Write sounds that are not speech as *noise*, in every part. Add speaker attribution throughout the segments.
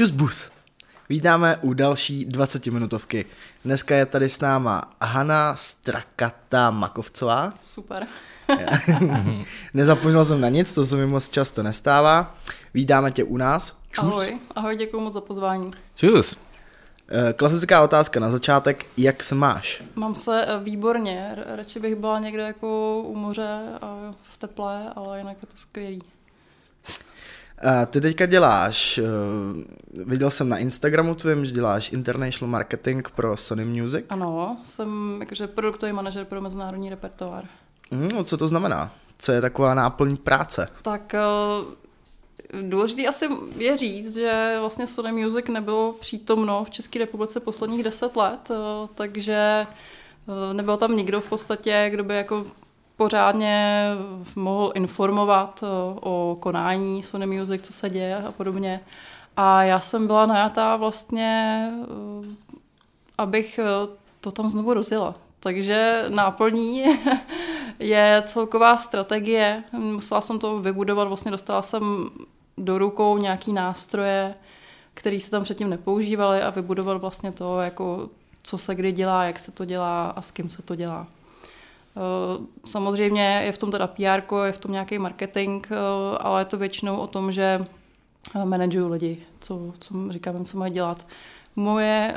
Speaker 1: Čus bus. Vítáme u další 20 minutovky. Dneska je tady s náma Hana Strakata Makovcová.
Speaker 2: Super. *laughs*
Speaker 1: Nezapomněl jsem na nic, to se mi moc často nestává. Vítáme tě u nás.
Speaker 2: Čus. Ahoj, ahoj, děkuji moc za pozvání.
Speaker 3: Čus.
Speaker 1: Eh, klasická otázka na začátek, jak se máš?
Speaker 2: Mám se eh, výborně, radši bych byla někde jako u moře a v teple, ale jinak je to skvělý.
Speaker 1: A ty teďka děláš, uh, viděl jsem na Instagramu tvým, že děláš international marketing pro Sony Music.
Speaker 2: Ano, jsem jakože produktový manažer pro mezinárodní repertoár.
Speaker 1: Mm, co to znamená? Co je taková náplň práce?
Speaker 2: Tak uh, důležitý asi je říct, že vlastně Sony Music nebylo přítomno v České republice posledních deset let, uh, takže nebyl tam nikdo v podstatě, kdo by jako pořádně mohl informovat eh, o konání Sony Music, co se děje a podobně. A já jsem byla najatá vlastně, eh, abych eh, to tam znovu rozjela. Takže náplní *laughs* je celková strategie. Musela jsem to vybudovat, vlastně dostala jsem do rukou nějaký nástroje, které se tam předtím nepoužívaly a vybudovat vlastně to, jako co se kdy dělá, jak se to dělá a s kým se to dělá. Eh, samozřejmě je v tom teda PR, je v tom nějaký marketing, eh, ale je to většinou o tom, že eh, manažuju lidi, co, co říkám, co mají dělat. Moje,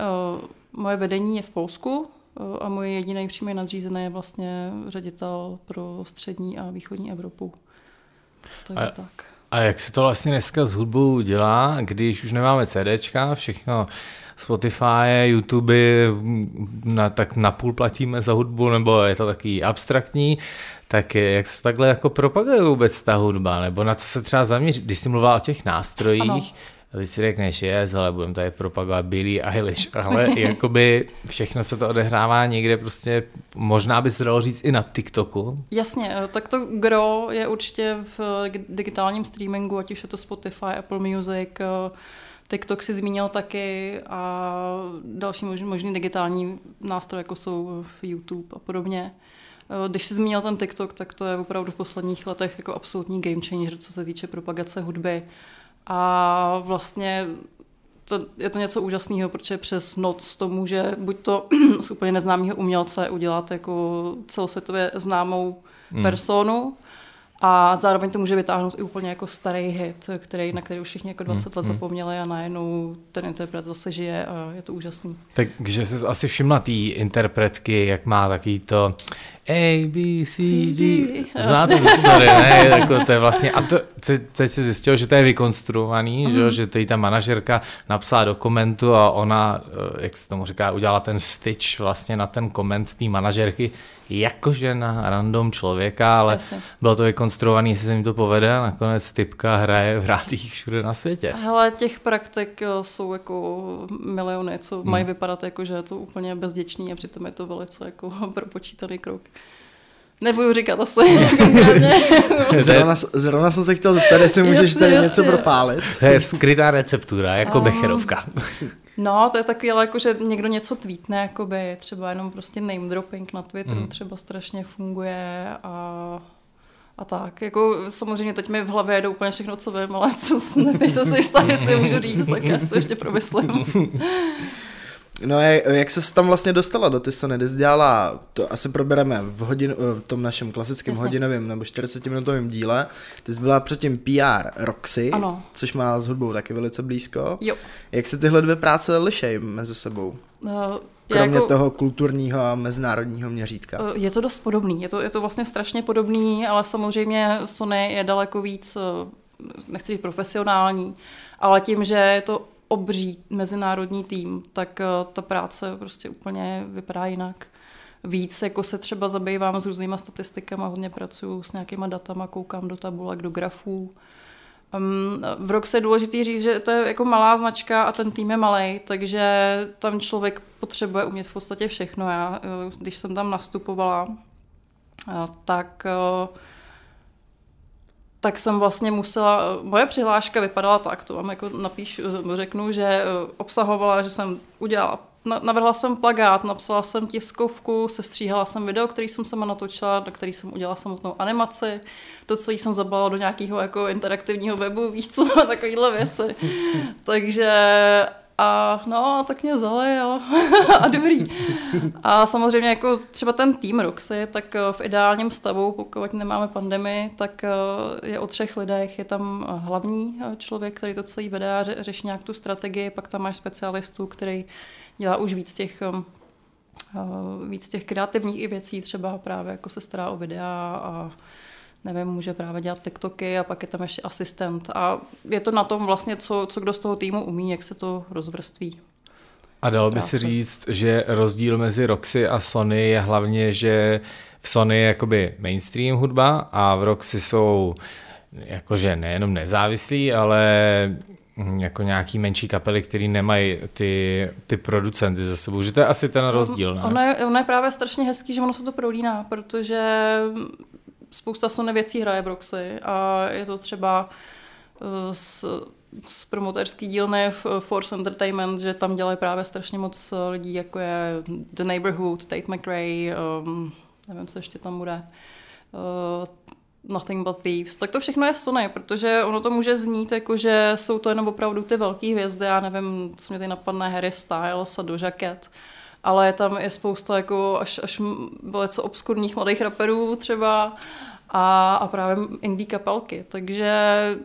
Speaker 2: moje vedení je v Polsku a můj jediný přímý nadřízený je vlastně ředitel pro střední a východní Evropu.
Speaker 3: Je a, tak. A jak se to vlastně dneska s hudbou dělá, když už nemáme CDčka, všechno Spotify, YouTube, na, tak napůl platíme za hudbu, nebo je to taky abstraktní, tak jak se takhle jako propaguje vůbec ta hudba, nebo na co se třeba zaměřit, když jsi mluvila o těch nástrojích, ano. Když si řekneš, je, ale budeme tady propagovat Billy Eilish, ale *laughs* jakoby všechno se to odehrává někde prostě, možná by se dalo říct i na TikToku.
Speaker 2: Jasně, eh, tak to gro je určitě v digitálním streamingu, ať už je to Spotify, Apple Music, eh, TikTok si zmínil taky a další možný, možný digitální nástroje, jako jsou v YouTube a podobně. Eh, když jsi zmínil ten TikTok, tak to je opravdu v posledních letech jako absolutní game changer, co se týče propagace hudby. A vlastně to, je to něco úžasného, protože přes noc to může buď to *clears throat* z úplně neznámého umělce udělat jako celosvětově známou hmm. personu, a zároveň to může vytáhnout i úplně jako starý hit, který, na který už všichni jako 20 let hmm, hmm. zapomněli a najednou ten interpret zase žije a je to úžasný.
Speaker 3: Takže jsi asi všimla té interpretky, jak má takový to a, B, C, D. Znáte tu story, ne? Jako to je vlastně, a to, teď se zjistilo, že to je vykonstruovaný, mm. že, že to ta manažerka napsala do komentu a ona, eh, jak se tomu říká, udělala ten stitch vlastně na ten koment té manažerky, jakože na random člověka, ale Jasně. bylo to vykonstruovaný, jestli se mi to povede a nakonec typka hraje v rádích všude na světě.
Speaker 2: Hele, těch praktik eh, jsou jako miliony, co hmm. mají vypadat jako, že je to úplně bezděčný a přitom je to velice jako *laughs* propočítaný krok. Nebudu říkat asi. *laughs* *laughs*
Speaker 1: zrovna, zrovna jsem se chtěl zeptat, jestli můžeš jasně, tady jasně. něco propálit.
Speaker 3: To je skrytá receptura, jako um, becherovka.
Speaker 2: No, to je taky, ale jako, že někdo něco tweetne, jakoby třeba jenom prostě name dropping na Twitteru mm. třeba strašně funguje a a tak, jako samozřejmě teď mi v hlavě jde úplně všechno, co vím, ale *laughs* co, nejsem si jistá, jestli můžu říct, tak já si to ještě promyslím.
Speaker 1: No jak se tam vlastně dostala do ty Sony? Ty jsi dělala, to asi probereme v, hodin, v tom našem klasickém Jasně. hodinovém nebo 40 minutovém díle. Ty jsi byla předtím PR Roxy, ano. což má s hudbou taky velice blízko.
Speaker 2: Jo.
Speaker 1: Jak se tyhle dvě práce lišejí mezi sebou? Uh, Kromě jako, toho kulturního a mezinárodního měřítka.
Speaker 2: Eh, je to dost podobný. Je to, je to vlastně strašně podobný, ale samozřejmě Sony je daleko víc, eh, nechci říct profesionální, ale tím, že je to obří mezinárodní tým, tak eh, ta práce prostě úplně vypadá jinak. Víc jako se třeba zabývám s různýma statistikama, hodně pracuji s nějakýma datama, koukám do tabulek, do grafů. v Rox je důležitý říct, že to je jako malá značka a ten tým je malý, takže tam člověk potřebuje umět v podstatě všechno. Já, eh, když jsem tam nastupovala, eh, tak tak jsem vlastně musela, moje přihláška vypadala tak, to vám jako napíšu, řeknu, že eh, obsahovala, že jsem udělala navrhla jsem plagát, napsala jsem tiskovku, sestříhala jsem video, který jsem sama natočila, na který jsem udělala samotnou animaci. To celé jsem zabalila do nějakého jako interaktivního webu, víš co, *laughs* takovýhle věci. Takže a no, tak mě vzali a, *laughs* a dobrý. A samozřejmě jako třeba ten tým Roxy, tak eh, v ideálním stavu, pokud nemáme pandemii, tak eh, je o třech lidech. Je tam hlavní eh, člověk, který to celý vede a řeší nějak tu strategii, pak tam máš specialistu, který dělá už víc těch víc těch kreativních i věcí, třeba právě jako se stará o videa a nevím, může právě dělat TikToky a pak je tam ještě asistent. A je to na tom vlastně, co, co kdo z toho týmu umí, jak se to rozvrství.
Speaker 3: A dalo by se říct, že rozdíl mezi Roxy a Sony je hlavně, že v Sony je jakoby mainstream hudba a v Roxy jsou jakože nejenom nezávislí, ale jako nějaký menší kapely, který nemají ty, ty producenty za sebou. Že to je asi ten rozdíl, ne?
Speaker 2: Ono je, ono je právě strašně hezký, že ono se to prolíná, protože spousta Sony věcí hraje v Roxy a je to třeba eh, z, z promoterský dílny v Force Entertainment, že tam dělají právě strašně moc lidí, jako je The Neighborhood, Tate McRae, um, nevím, co ještě tam bude, uh, Nothing But Thieves, tak to všechno je Sony, protože ono to může znít jako, že jsou to jenom opravdu ty velké hvězdy, já nevím, co mě tady napadne, Harry Styles a Doja Cat, ale je tam je spousta jako až, až velice obskurních mladých raperů třeba a, a právě indie kapelky, takže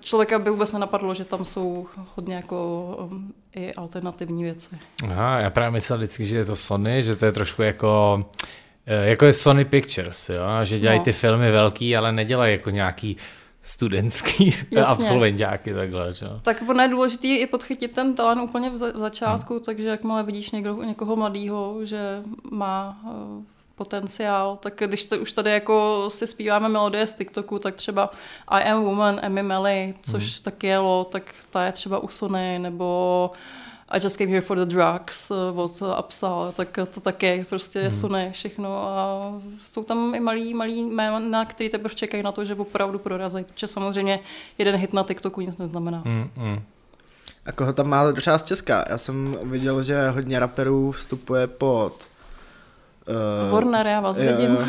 Speaker 2: člověka by vůbec nenapadlo, že tam jsou hodně jako um, i alternativní věci.
Speaker 3: Aha, já právě myslel vždycky, že je to Sony, že to je trošku jako eh, jako je Sony Pictures, jo? že dělají no. ty filmy velký, ale nedělají jako nějaký studentský *laughs* absolventáky takhle. Že?
Speaker 2: Tak ono je důležité i podchytit ten talent úplně v, za- v začátku, hmm. takže jakmile vidíš někdo, někoho mladého, že má uh, potenciál, tak když to, už tady jako si zpíváme melodie z TikToku, tak třeba I Am Woman, Emmy Melly, což hmm. taky jelo, tak ta je třeba u Sony, nebo I just came here for the drugs eh, od Upsal, tak to taky prostě hmm. Sony všechno a jsou tam i malý, malý jména, který teprve čekají na to, že opravdu prorazí, protože samozřejmě jeden hit na TikToku nic neznamená. Hmm, hmm.
Speaker 1: A koho tam má třeba z Česka? Já jsem viděl, že hodně raperů vstupuje pod
Speaker 2: Uh, Warner, já vás
Speaker 1: jo,
Speaker 2: vidím. *laughs*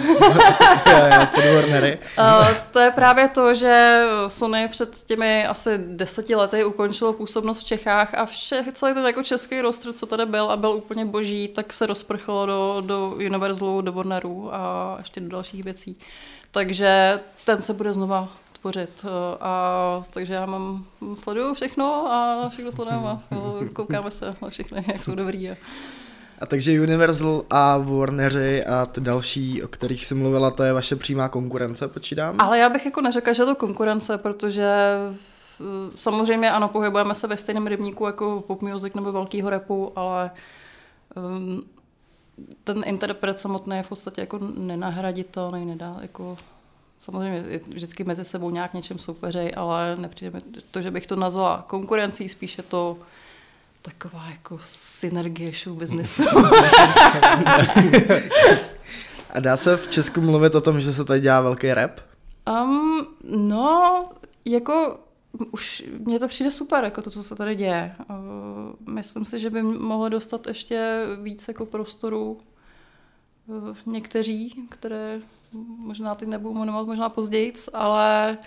Speaker 1: Jo, jo, pod Warnery.
Speaker 2: uh, to je právě to, že Sony před těmi asi deseti lety ukončilo působnost v Čechách a vše, celý ten jako český roster, co tady byl a byl úplně boží, tak se rozprchlo do, do Universalu, do Warnerů a ještě do dalších věcí. Takže ten se bude znova tvořit. A, takže já mám, sleduju všechno a všechno sledujeme a *laughs* koukáme se na všechny, jak jsou dobrý. A,
Speaker 1: a takže Universal a Warneri a ty další, o kterých jsi mluvila, to je vaše přímá konkurence, počítám?
Speaker 2: Ale já bych jako neřekla, že to konkurence, protože samozřejmě ano, pohybujeme se ve stejném rybníku jako pop music nebo velkýho repu, ale um, ten interpret samotný je v podstatě jako nenahraditelný, nedá jako samozřejmě vždycky mezi sebou nějak něčem soupeřej, ale nepřijde mi to, že bych to nazvala konkurencí, spíše to taková jako synergie show businessu. *laughs*
Speaker 1: A dá se v Česku mluvit o tom, že se tady dělá velký rap?
Speaker 2: Um, no, jako už mně to přijde super, jako to, co se tady děje. Uh, myslím si, že by mohlo dostat ještě víc jako prostoru uh, někteří, které možná teď nebudu jmenovat, možná později, ale uh,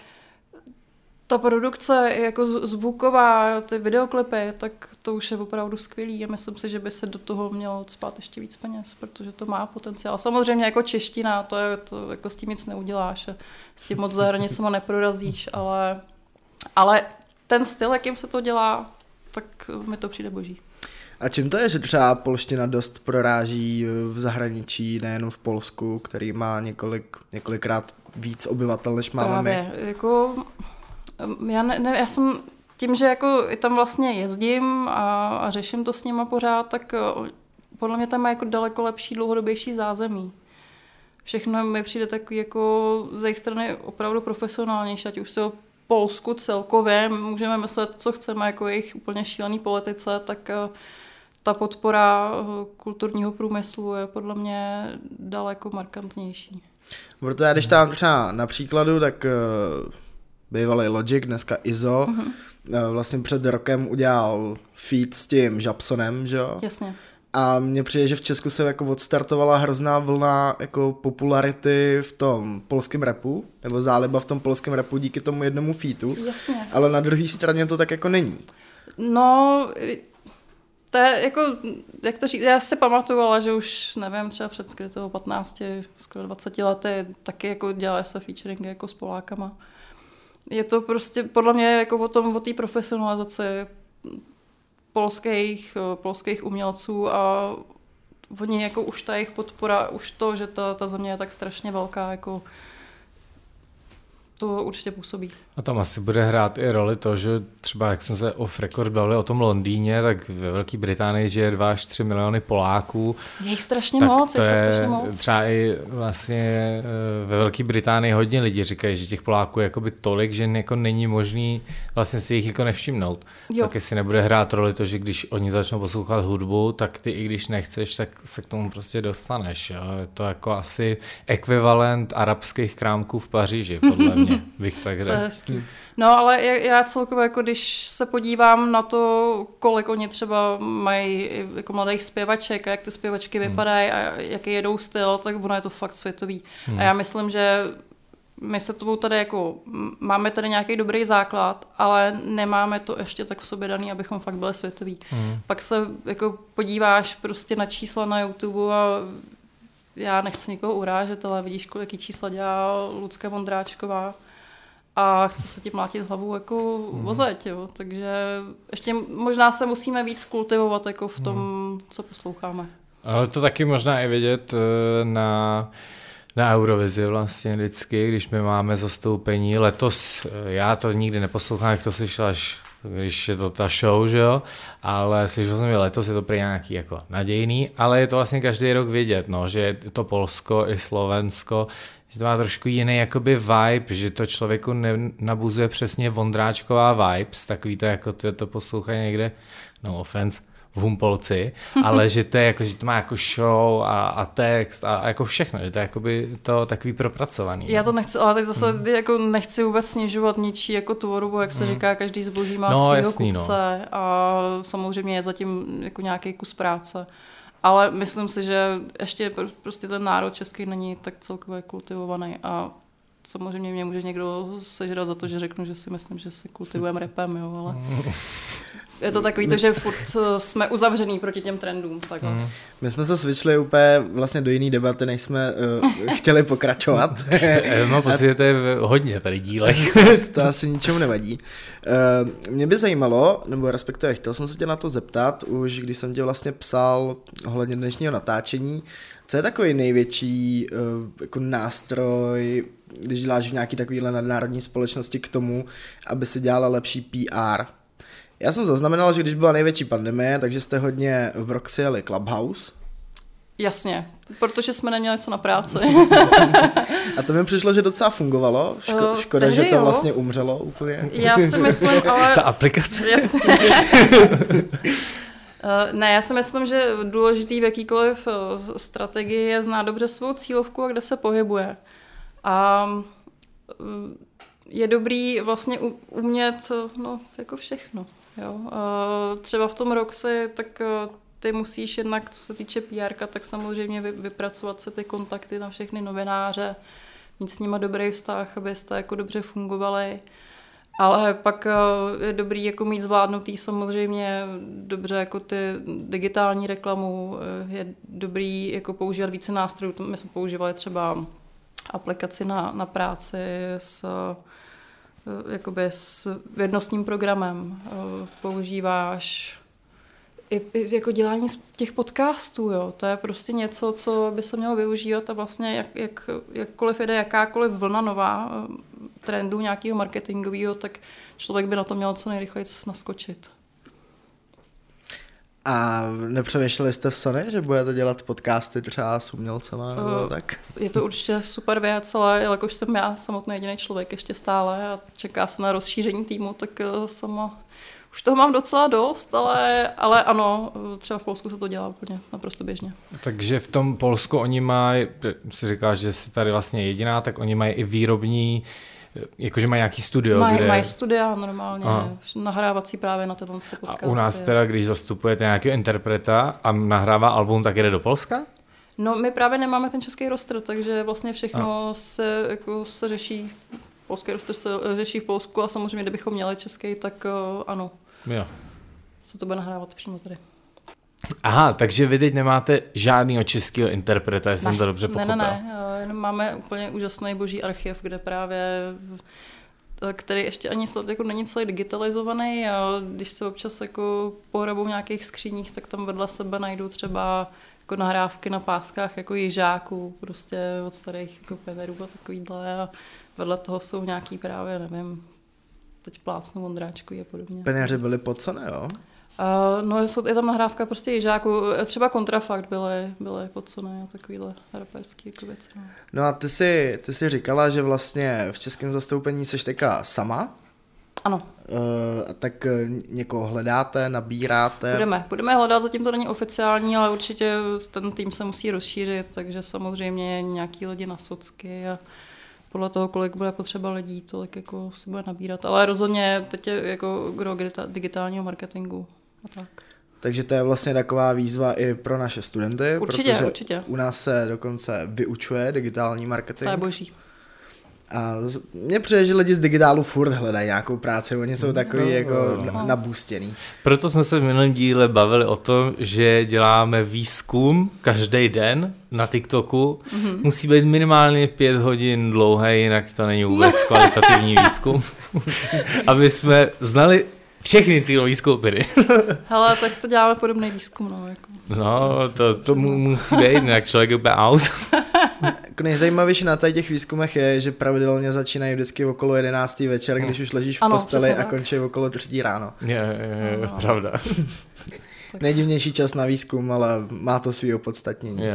Speaker 2: ta produkce jako zvuková, ty videoklipy, tak to už je opravdu skvělý a myslím si, že by se do toho mělo spát ještě víc peněz, protože to má potenciál. Samozřejmě jako čeština, to, je, to jako s tím nic neuděláš s tím moc za hranicema neprorazíš, ale, ale ten styl, jakým se to dělá, tak mi to přijde boží.
Speaker 1: A čím to je, že třeba polština dost proráží v zahraničí, nejenom v Polsku, který má několik, několikrát víc obyvatel, než máme
Speaker 2: Právě, my? Jako, já, ne, ne, já jsem tím, že jako tam vlastně jezdím a, a řeším to s nima pořád, tak eh, podle mě tam má jako daleko lepší, dlouhodobější zázemí. Všechno mi přijde takový jako z jejich strany opravdu profesionálnější, ať už se o Polsku celkově můžeme myslet, co chceme, jako jejich úplně šílený politice, tak eh, ta podpora eh, kulturního průmyslu je podle mě daleko markantnější.
Speaker 1: Proto já když tam třeba na příkladu, tak bývalý Logic, dneska Izo, mm-hmm. vlastně před rokem udělal feat s tím Japsonem, že jo?
Speaker 2: Jasně.
Speaker 1: A mně přijde, že v Česku se jako odstartovala hrozná vlna jako popularity v tom polském repu, nebo záliba v tom polském repu díky tomu jednomu featu.
Speaker 2: Jasně.
Speaker 1: Ale na druhé straně to tak jako není.
Speaker 2: No, to je jako, jak to říct, já si pamatuju, ale že už nevím, třeba před toho 15, skoro 20 lety taky jako dělali se featuringy jako s Polákama. Je to prostě podle mě jako o tom, o té profesionalizaci polských, polských umělců a oni jako už ta jejich podpora, už to, že ta, ta země je tak strašně velká, jako to určitě působí.
Speaker 3: A tam asi bude hrát i roli to, že třeba jak jsme se off record bavili o tom Londýně, tak ve Velké Británii žije 2 až 3 miliony Poláků.
Speaker 2: Je jich strašně tak moc,
Speaker 3: to
Speaker 2: je,
Speaker 3: je
Speaker 2: strašně moc.
Speaker 3: Třeba i vlastně eh, ve Velké Británii hodně lidí říkají, že těch Poláků je jakoby tolik, že jako není možný vlastně si jich jako nevšimnout. Jo. Tak jestli nebude hrát roli to, že když oni začnou poslouchat hudbu, tak ty i když nechceš, tak se k tomu prostě dostaneš. Jo? Je to jako asi ekvivalent arabských krámků v Paříži, podle mě, *laughs* bych tak řekl.
Speaker 2: No ale já celkově, jako když se podívám na to, kolik oni třeba mají jako mladých zpěvaček a jak ty zpěvačky hmm. vypadají a jaký jedou styl, tak ono je to fakt světový. Hmm. A já myslím, že my se tomu tady jako, máme tady nějaký dobrý základ, ale nemáme to ještě tak v sobě daný, abychom fakt byli světoví. Hmm. Pak se jako podíváš prostě na čísla na YouTube a já nechci nikoho urážet, ale vidíš, kolik čísla dělá Lucka Vondráčková a chce se ti mlátit hlavu jako mm. vozeť, jo. Takže ještě možná se musíme víc kultivovat jako v tom, mm. co posloucháme.
Speaker 3: Ale to taky možná i vidět eh, na na Eurovizi vlastně vždycky, když my máme zastoupení. Letos, eh, já to nikdy neposlouchám, jak to slyšel až když je to ta show, že jo, ale slyšel jsem, že letos je to prý nějaký jako nadějný, ale je to vlastně každý rok vidět, no, že to Polsko i Slovensko, že to má trošku jiný jakoby vibe, že to člověku nabuzuje přesně Vondráčková vibes, takový to jako to, to poslouchají někde, no offense, v Humpolci, ale že to je jako, že to má jako show a, a text a, a jako všechno, že to je jakoby to takový propracovaný.
Speaker 2: Já to nechci, ale tak zase hmm. jako nechci vůbec snižovat ničí jako tvorbu, jak se hmm. říká, každý zboží má no, svého jasný, no. kupce no. a samozřejmě je zatím jako nějaký kus práce. Ale myslím si, že ještě prostě ten národ český není tak celkově kultivovaný a samozřejmě mě může někdo sežrat za to, že řeknu, že si myslím, že si kultivujeme *laughs* repem, jo, ale *laughs* je to takový to, že furt eh, jsme uzavřený proti těm trendům. Takhle. Mm.
Speaker 1: My jsme se svičili úplně vlastně do jiné debaty, než jsme uh, chtěli pokračovat. *laughs*
Speaker 3: no, pocit, to je hodně tady dílech. *laughs*
Speaker 1: to, to asi ničemu nevadí. Uh, mě by zajímalo, nebo respektive chtěl jsem se tě na to zeptat, už když jsem tě vlastně psal ohledně dnešního natáčení, co je takový největší uh, jako nástroj, když děláš v nějaký takovýhle nadnárodní společnosti k tomu, aby si dělala lepší PR? Já jsem zaznamenal, že když byla největší pandemie, takže jste hodně v Roxy jeli Clubhouse.
Speaker 2: Jasně, protože jsme neměli co na práci. *laughs*
Speaker 1: A to mi přišlo, že docela fungovalo. Ško- eh, škoda, že to jo. vlastně umřelo úplně.
Speaker 2: Já si myslím, *laughs* ale...
Speaker 3: Ta aplikace.
Speaker 2: Jasně. *laughs* Eh, ne, já si myslím, že důležitý v jakýkoliv eh, strategii je znát dobře svou cílovku a kde se pohybuje. A je dobrý vlastně umět no, jako všechno. Jo. Třeba v tom Roxy, tak e, ty musíš jednak, co se týče PR, tak samozřejmě vypracovat se ty kontakty na všechny novináře, mít s nimi dobrý vztah, abyste jako dobře fungovali. Ale pak e, je dobrý jako mít zvládnutý samozřejmě dobře jako ty digitální reklamu, je dobrý jako používat více nástrojů. My jsme používali třeba aplikaci na, na práci s Eh, jakoby s vědnostním programem. Eh, používáš i, i jako dělání těch podcastů, jo. To je prostě něco, co by se mělo využívat a vlastně jak, jak, jakkoliv jde jakákoliv vlna nová eh, trendů nějakého marketingového, tak člověk by na to měl co nejrychleji naskočit.
Speaker 1: A nepřemýšleli jste v Sony, že budete dělat podcasty třeba s umělcema nebo uh, tak?
Speaker 2: Je to určitě super věc, ale jelikož jsem já samotný jediný člověk ještě stále a čeká se na rozšíření týmu, tak uh, sama už toho mám docela dost, ale, ale ano, třeba v Polsku se to dělá úplně naprosto běžně.
Speaker 3: Takže v tom Polsku oni mají, si říkáš, že jsi tady vlastně jediná, tak oni mají i výrobní Jakože mají nějaký studio,
Speaker 2: Mají
Speaker 3: kde...
Speaker 2: maj studia normálně, Aha. nahrávací právě na tyhle podcasty.
Speaker 3: A u nás teda, když zastupujete nějakého interpreta a nahrává album, tak jde do Polska?
Speaker 2: No, my právě nemáme ten český roster, takže vlastně všechno a. se, jako, se řeší, polský roster se řeší v Polsku a samozřejmě, kdybychom měli český, tak uh, ano.
Speaker 3: Jo.
Speaker 2: Co to bude nahrávat přímo tady.
Speaker 3: Aha, takže vy teď nemáte žádného českého interpreta, jestli jsem to dobře pochopil.
Speaker 2: Ne, ne, ne, jenom máme úplně úžasný boží archiv, kde právě který ještě ani jako není celý digitalizovaný a když se občas jako pohrabou v nějakých skříních, tak tam vedle sebe najdu třeba jako nahrávky na páskách jako jižáků, prostě od starých jako penerů a takovýhle a vedle toho jsou nějaký právě, nevím, teď plácnu Ondráčku a podobně.
Speaker 1: Peněři byli podcené, jo?
Speaker 2: Uh, no je tam nahrávka prostě jižáků, třeba kontrafakt byly, byly podcené a takovýhle raperský jako věci. No.
Speaker 1: no a ty si, ty si říkala, že vlastně v českém zastoupení seš teďka sama?
Speaker 2: Ano.
Speaker 1: Uh, tak někoho hledáte, nabíráte?
Speaker 2: Budeme, budeme hledat, zatím to není oficiální, ale určitě ten tým se musí rozšířit, takže samozřejmě nějaký lidi na socky a podle toho, kolik bude potřeba lidí, tolik jako si bude nabírat. Ale rozhodně teď je jako gro digitálního marketingu a tak.
Speaker 1: Takže to je vlastně taková výzva i pro naše studenty,
Speaker 2: určitě, protože určitě.
Speaker 1: u nás se dokonce vyučuje digitální marketing.
Speaker 2: To je boží.
Speaker 1: A mně přijde, že lidi z digitálu furt hledají nějakou práci, oni jsou takový no, jako no. nabůstěný.
Speaker 3: Proto jsme se v minulém díle bavili o tom, že děláme výzkum každý den na TikToku. Mm-hmm. Musí být minimálně pět hodin dlouhé, jinak to není vůbec kvalitativní *laughs* výzkum. Aby jsme znali všechny cílové skupiny. *laughs*
Speaker 2: Hele, tak to děláme podobný výzkum, no. Jako.
Speaker 3: No, to, to musí být, jinak člověk je out. *laughs*
Speaker 1: Jako nejzajímavější na těch výzkumech je, že pravidelně začínají vždycky okolo 11. večer, když už ležíš v ano, posteli a končí okolo 3. ráno.
Speaker 3: Je, je, je, pravda. *laughs*
Speaker 1: Nejdivnější čas na výzkum, ale má to svý opodstatnění.
Speaker 2: Je,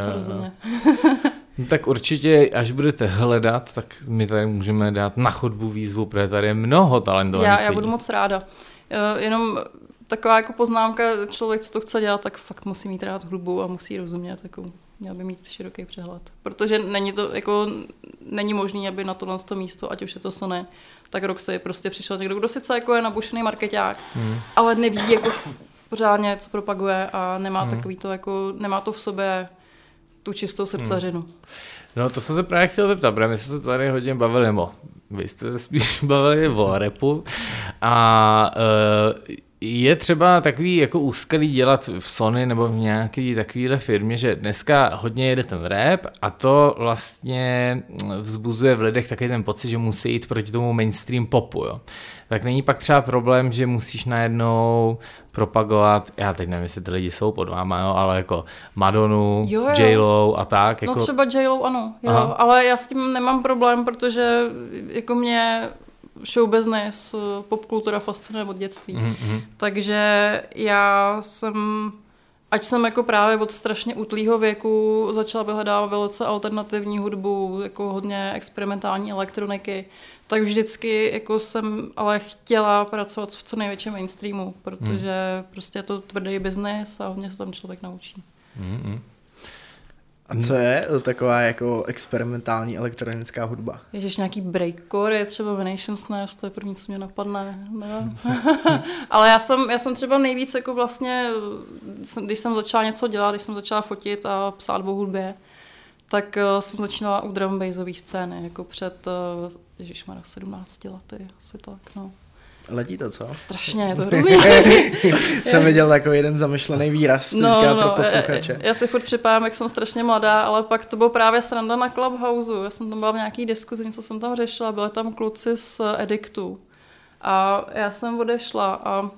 Speaker 3: No tak určitě, až budete hledat, tak my tady můžeme dát na chodbu výzvu, protože tady je mnoho talentovaných
Speaker 2: Já, já budu moc ráda. Jenom taková jako poznámka, člověk, co to chce dělat, tak fakt musí mít rád hudbu a musí rozumět, jako, měl by mít široký přehled. Protože není to, jako, není možný, aby na tohle to místo, ať už je to Sony, tak rok se prostě přišel někdo, kdo sice jako je nabušený marketák, hmm. ale neví jako pořádně, co propaguje a nemá hmm. takový to, jako, nemá to v sobě tu čistou srdcařinu. Hmm.
Speaker 3: No to jsem se právě chtěl zeptat, protože my jsme se tady hodně bavili, nebo vy jste se spíš *laughs* bavili o repu a uh, je třeba takový jako úskalý dělat v Sony nebo v nějaké takovéhle firmě, že dneska hodně jede ten rap a to vlastně vzbuzuje v lidech takový ten pocit, že musí jít proti tomu mainstream popu, jo. Tak není pak třeba problém, že musíš najednou propagovat, já teď nevím, jestli ty lidi jsou pod váma, jo, ale jako Madonu, J-Lo a tak.
Speaker 2: No jako... No třeba J-Lo, ano, jo, ale já s tím nemám problém, protože jako mě show business, popkultura fascinuje od dětství. Mm-hmm. Takže já jsem, ať jsem jako právě od strašně útlýho věku začala vyhledávat velice alternativní hudbu, jako hodně experimentální elektroniky, tak vždycky jako jsem ale chtěla pracovat v co největším mainstreamu, protože mm. prostě je to tvrdý biznis a hodně se tam člověk naučí. Mm-hmm.
Speaker 1: A co je taková jako experimentální elektronická hudba?
Speaker 2: Ježíš, nějaký breakcore je třeba Venation Snares, to je první, co mě napadne. *laughs* Ale já jsem, já jsem třeba nejvíc jako vlastně, když jsem začala něco dělat, když jsem začala fotit a psát o hudbě, tak uh, jsem začínala u drum scény, jako před, uh, ježišmara, 17 lety, asi tak, no.
Speaker 1: Letí to, co?
Speaker 2: Strašně, je to *laughs* hrozně. *laughs*
Speaker 1: jsem viděl jako jeden zamyšlený výraz no, no, pro posluchače.
Speaker 2: Já, já, si furt připadám, jak jsem strašně mladá, ale pak to bylo právě sranda na Clubhouse. Já jsem tam byla v nějaký diskuzi, něco jsem tam řešila, byly tam kluci z Edictu. A já jsem odešla a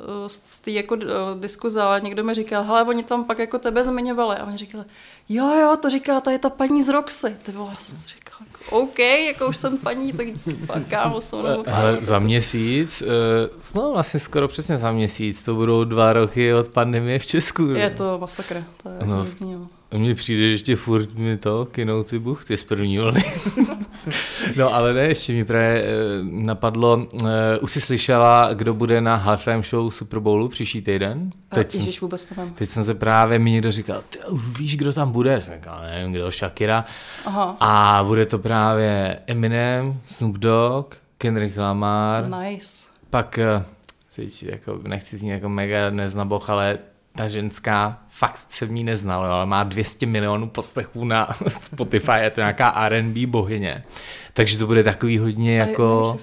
Speaker 2: eh, z té jako diskuze, ale někdo mi říkal, hele, oni tam pak jako tebe zmiňovali. A oni říkali, jo, jo, to říká, to je ta paní z Roxy. Ty vole, já jsem si říkala, OK, jako už jsem paní, tak pak kámo se
Speaker 3: Ale za měsíc, uh, no vlastně skoro přesně za měsíc, to budou dva roky od pandemie v Česku.
Speaker 2: Je to masakr, to je no. hrozný,
Speaker 3: Mně přijde, že ještě furt mi to kinou ty buchty z první vlny. *laughs* *laughs* no ale ne, ještě mi právě eh, napadlo, uh, už jsi slyšela, kdo bude na halftime show Super Bowlu příští týden?
Speaker 2: Teď Ježiš, jsem, vůbec nevím.
Speaker 3: Teď jsem se právě mi někdo říkal, ty už víš, kdo tam bude? Jsem říkal, nevím, kdo, Shakira. Aha. A bude to právě Eminem, Snoop Dogg, Kendrick Lamar.
Speaker 2: Nice.
Speaker 3: Pak, teď jako, nechci znít jako mega neznaboch, ale ta ženská, fakt se v ní neznal, ale má 200 milionů poslechů na *laughs* Spotify, je to nějaká R&B bohyně. Takže to bude takový hodně jako...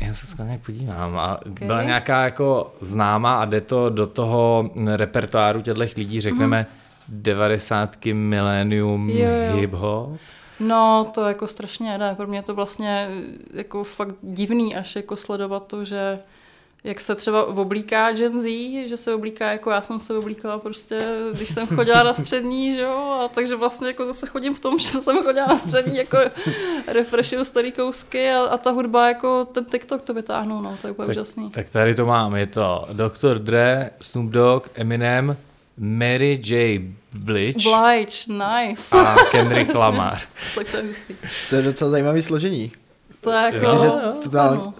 Speaker 3: Já se skvěle podívám. A okay. Byla nějaká jako známá a jde to do toho repertoáru těchto lidí, řekneme, mm. 90 milénium hip-hop.
Speaker 2: No, to jako strašně ne. Pro mě to vlastně jako fakt divný až jako sledovat to, že jak se třeba oblíká Gen Z, že se oblíká jako já jsem se oblíkala prostě, když jsem chodila na střední, že jo, a takže vlastně jako zase chodím v tom, *laughs* že jsem chodila na střední, jako refreshuju starý kousky a, a ta hudba jako ten TikTok to vytáhnou, no, to je úplně tak, úžasný.
Speaker 3: Tak tady to mám, je to Dr. Dre, Snoop Dogg, Eminem, Mary J. Blige.
Speaker 2: Blige, nice.
Speaker 3: A Kendrick *laughs* Lamar.
Speaker 2: tak to je hustý.
Speaker 1: To je docela zajímavý složení.
Speaker 2: To je jako, jo, jo,
Speaker 1: jo,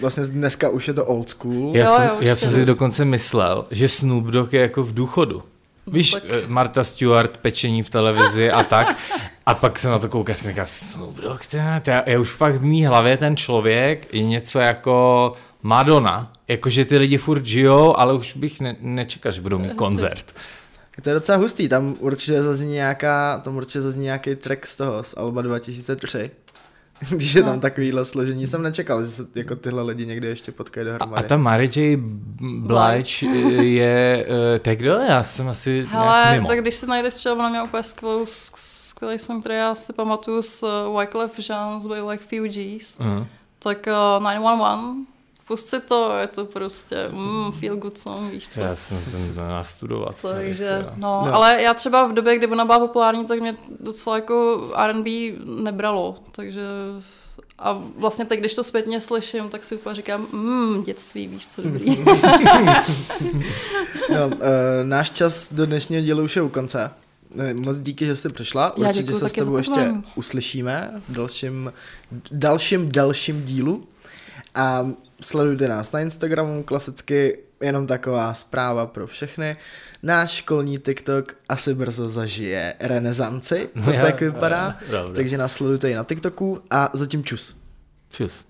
Speaker 1: vlastně dneska už je to old school.
Speaker 3: Já, jo, jsem, jo, já jsem si dokonce myslel, že Snoop Dogg je jako v důchodu. Víš. Eh, Marta Stewart, pečení v televizi a tak. A pak jsem na to koukal, jsem říkal, Snoop Dogg, ten, já, já už fakt v mý hlavě ten člověk je něco jako Madonna. Jakože ty lidi furt žijou, ale už bych ne, nečekal, že budou mít koncert.
Speaker 1: To je docela hustý, tam určitě zazní nějaká, tam určitě zazní nějaký track z toho, z Alba 2003. *laughs* Když je tam no. takovýhle složení, jsem nečekal, že se jako tyhle lidi někdy ještě potkají dohromady.
Speaker 3: A, a ta Mary J. Blige *laughs* je, uh, tak kdo? Já jsem asi
Speaker 2: Hele,
Speaker 3: mimo.
Speaker 2: tak když se najdeš třeba, ona měla úplně skvělou, skvělý song, který já si pamatuju s uh, Wyclef Jean z Like Fugees, uh-huh. tak uh, 911, Pust si to, je to prostě mm, feel good song, víš co.
Speaker 3: Já jsem musím to nastudovat.
Speaker 2: Takže, no, no, ale já třeba v době, kdy ona byla populární, tak mě docela jako R&B nebralo, takže a vlastně teď, když to zpětně slyším, tak si úplně říkám, mm, dětství, víš co, dobrý. *laughs*
Speaker 1: no, uh, náš čas do dnešního dílu už je u konce. Moc díky, že jsi přišla. Určitě děkuju, se s tebou ještě uslyšíme v dalším, dalším, dalším dílu. A sledujte nás na Instagramu, klasicky jenom taková zpráva pro všechny. Náš školní TikTok asi brzo zažije renesanci, to *laughs* tak vypadá. Takže nás sledujte i na TikToku a zatím čus.
Speaker 3: Čus.